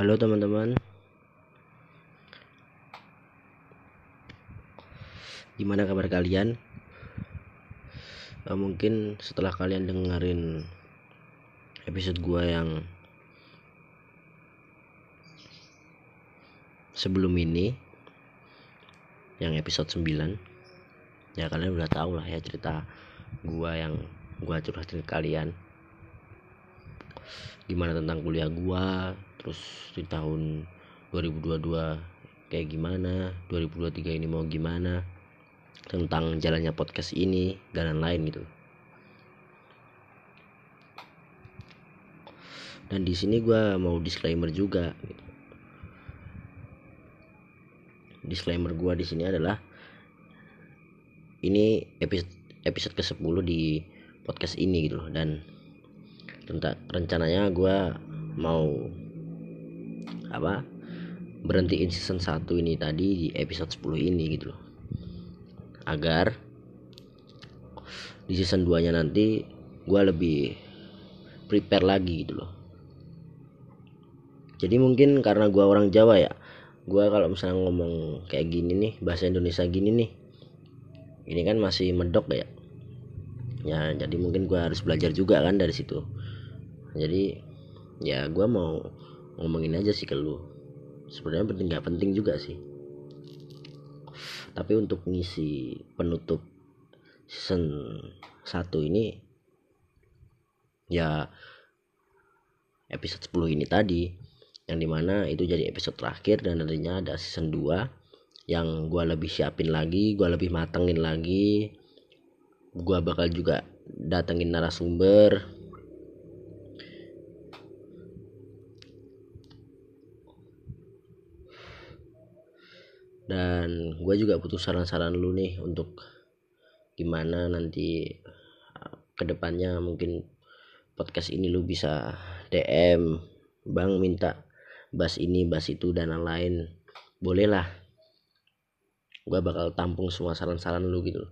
Halo teman-teman Gimana kabar kalian? Uh, mungkin setelah kalian dengerin episode gua yang sebelum ini yang episode 9 ya kalian udah tahu lah ya cerita gua yang gua curhatin kalian gimana tentang kuliah gua terus di tahun 2022 kayak gimana? 2023 ini mau gimana? Tentang jalannya podcast ini dan lain-lain gitu. Dan di sini gue mau disclaimer juga gitu. disclaimer gue di sini adalah ini episode episode ke 10 di podcast ini gitu loh. Dan tentang rencananya gue mau apa? Berhentiin season 1 ini tadi di episode 10 ini gitu loh. Agar di season 2 nya nanti gue lebih prepare lagi gitu loh. Jadi mungkin karena gue orang Jawa ya gue kalau misalnya ngomong kayak gini nih bahasa Indonesia gini nih ini kan masih medok ya. Ya jadi mungkin gue harus belajar juga kan dari situ. Jadi ya gue mau ngomongin aja sih ke lu. Sebenarnya penting nggak penting juga sih. Tapi untuk ngisi penutup season 1 ini ya episode 10 ini tadi yang di mana itu jadi episode terakhir dan nantinya ada season 2 yang gue lebih siapin lagi gue lebih matengin lagi. Gue bakal juga datengin narasumber dan gue juga butuh saran-saran lu nih untuk gimana nanti uh, ke depannya mungkin podcast ini lu bisa DM bang minta bahas ini bahas itu dan lain-lain. Bolehlah gue bakal tampung semua saran-saran lu gitu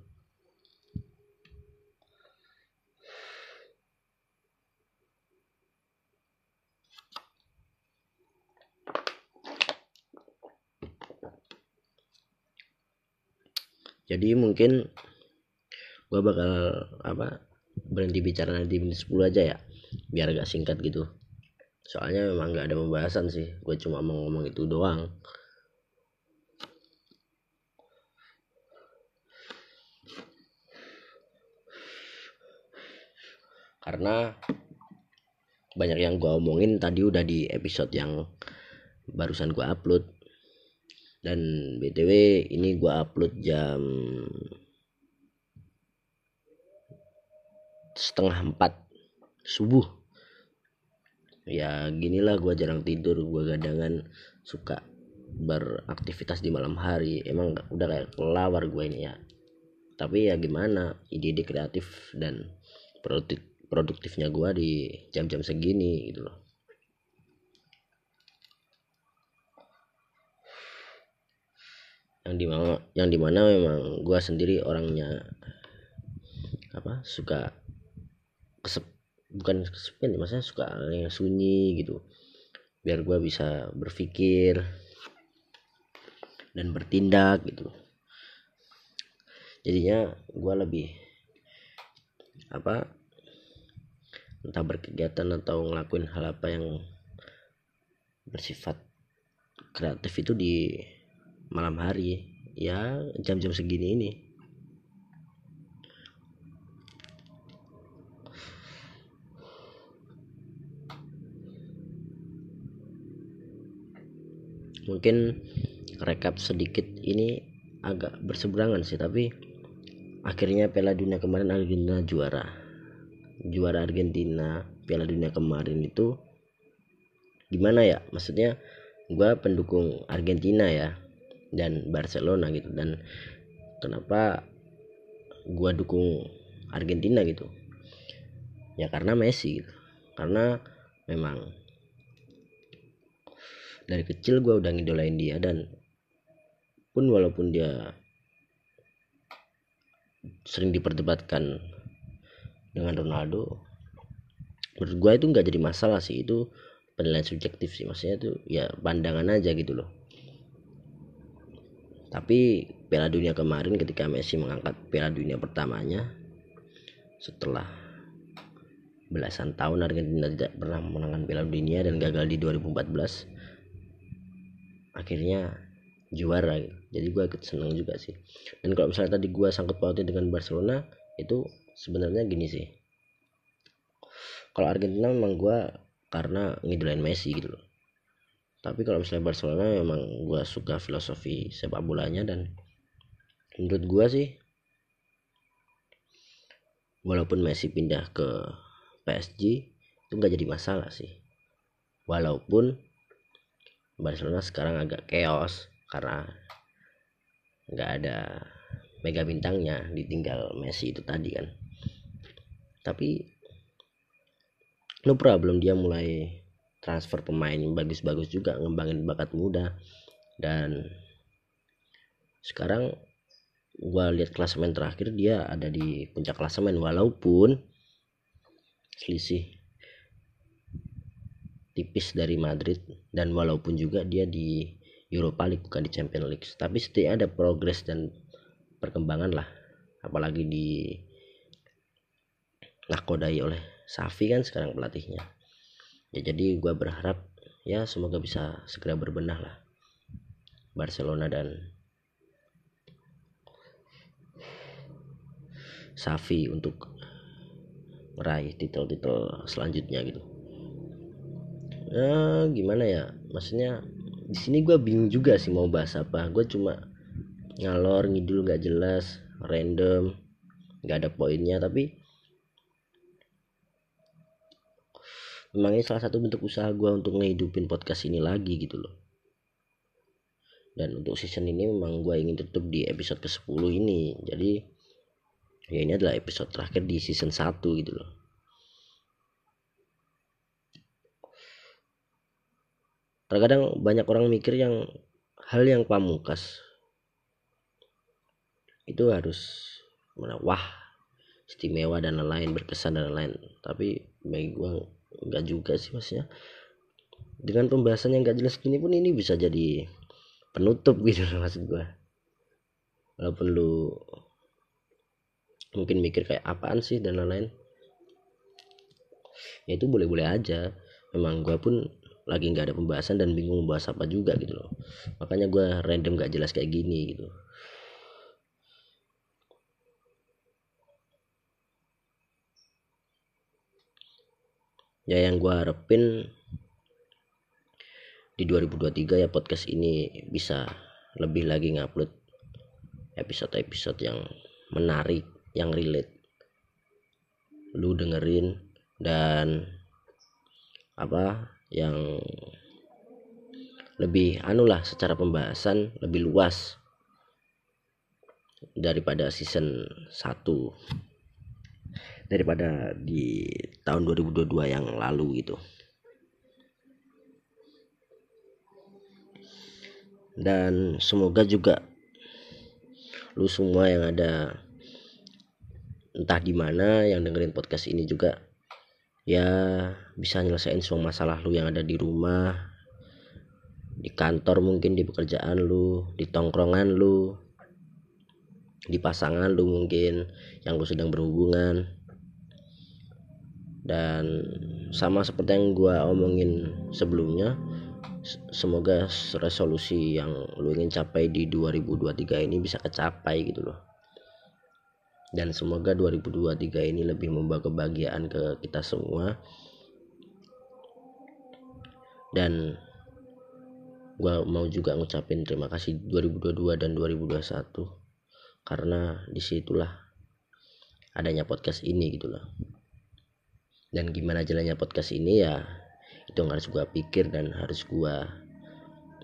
jadi mungkin gue bakal apa berhenti bicara nanti menit 10 aja ya biar agak singkat gitu. Soalnya memang gak ada pembahasan sih gue cuma mau ngomong itu doang. Karena banyak yang gue omongin tadi udah di episode yang barusan gue upload dan btw ini gua upload jam setengah empat subuh. Ya ginilah gua jarang tidur gua gadangan suka beraktivitas di malam hari. Emang udah kayak kelawar gua ini ya. Tapi ya gimana ide-ide kreatif dan produktif produktifnya gua di jam-jam segini gitu loh yang di mana yang di mana memang gue sendiri orangnya apa suka kesep bukan kesepian maksudnya suka yang sunyi gitu. Biar gue bisa berpikir dan bertindak gitu. Jadinya gue lebih apa entah berkegiatan atau ngelakuin hal apa yang bersifat kreatif itu di malam hari. Ya jam-jam segini ini. Mungkin rekap sedikit ini agak berseberangan sih tapi akhirnya Piala Dunia kemarin Argentina juara. Juara Argentina Piala Dunia kemarin itu gimana ya? Maksudnya gue pendukung Argentina ya dan Barcelona gitu. Dan kenapa gua dukung Argentina gitu? Ya karena Messi gitu. Karena memang dari kecil gua udah ngidolain dia dan pun walaupun dia sering diperdebatkan dengan Ronaldo menurut gua itu nggak jadi masalah sih. Itu penilaian subjektif sih. Maksudnya tuh ya pandangan aja gitu loh tapi Piala Dunia kemarin ketika Messi mengangkat Piala Dunia pertamanya setelah belasan tahun Argentina tidak pernah menangkan Piala Dunia dan gagal di 2014 akhirnya juara. Jadi gue ikut seneng juga sih. Dan kalau misalnya tadi gue sangkut pautnya dengan Barcelona itu sebenarnya gini sih. Kalau Argentina memang gue karena ngidolain Messi gitu loh tapi kalau misalnya Barcelona memang gue suka filosofi sepak bolanya dan menurut gue sih walaupun Messi pindah ke PSG itu nggak jadi masalah sih. Walaupun Barcelona sekarang agak chaos karena nggak ada mega bintangnya ditinggal Messi itu tadi kan. Tapi no problem dia mulai transfer pemain yang bagus-bagus juga ngembangin bakat muda. Dan sekarang gua lihat klasemen terakhir dia ada di puncak klasemen walaupun selisih tipis dari Madrid dan walaupun juga dia di Europa League bukan di Champions League. Tapi setidaknya ada progres dan perkembangan lah. Apalagi di nakodai oleh Safi kan sekarang pelatihnya ya jadi gue berharap ya semoga bisa segera berbenah lah. Barcelona dan Safi untuk meraih titel-titel selanjutnya gitu. Nah gimana ya? Maksudnya di sini gue bingung juga sih mau bahas apa. Gue cuma ngalor ngidul gak jelas random gak ada poinnya. Tapi memang ini salah satu bentuk usaha gue untuk ngehidupin podcast ini lagi gitu loh. Dan untuk season ini memang gue ingin tutup di episode ke 10 ini. Jadi ya ini adalah episode terakhir di season 1 gitu loh. Terkadang banyak orang mikir yang hal yang pamungkas itu harus wah istimewa dan lain-lain berkesan dan lain-lain. Tapi bagi gue nggak juga sih maksudnya dengan pembahasan yang gak jelas gini pun ini bisa jadi penutup gitu maksud gue walaupun lu mungkin mikir kayak apaan sih dan lain-lain. Ya itu boleh-boleh aja. Memang gue pun lagi nggak ada pembahasan dan bingung membahas apa juga gitu loh. Makanya gue random gak jelas kayak gini gitu ya yang gue harapin di 2023 ya podcast ini bisa lebih lagi ngupload episode-episode yang menarik yang relate. Lu dengerin dan apa yang lebih anu lah secara pembahasan lebih luas daripada season 1 daripada di tahun 2022 yang lalu gitu. Dan semoga juga lu semua yang ada entah di mana yang dengerin podcast ini juga ya bisa nyelesain semua masalah lu yang ada di rumah di kantor mungkin di pekerjaan lu di tongkrongan lu di pasangan lu mungkin yang lu sedang berhubungan dan sama seperti yang gua omongin sebelumnya semoga resolusi yang lu ingin capai di 2023 ini bisa kecapai gitu loh. Dan semoga 2023 ini lebih membawa kebahagiaan ke kita semua. Dan gue mau juga ngucapin terima kasih 2022 dan 2021 karena di situlah adanya podcast ini gitu loh dan gimana jalannya podcast ini ya itu yang harus gue pikir dan harus gue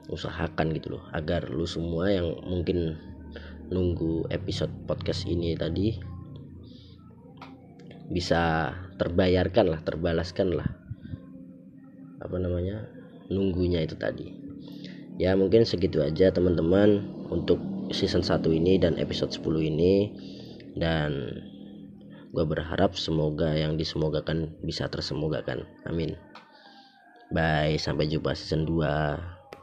usahakan gitu loh. Agar lu semua yang mungkin nunggu episode podcast ini tadi bisa terbayarkan lah terbalaskan lah. Apa namanya? Nunggunya itu tadi. Ya mungkin segitu aja teman-teman untuk season 1 ini dan episode 10 ini. Dan gue berharap semoga yang disemogakan bisa tersemogakan amin. Bye sampai jumpa season 2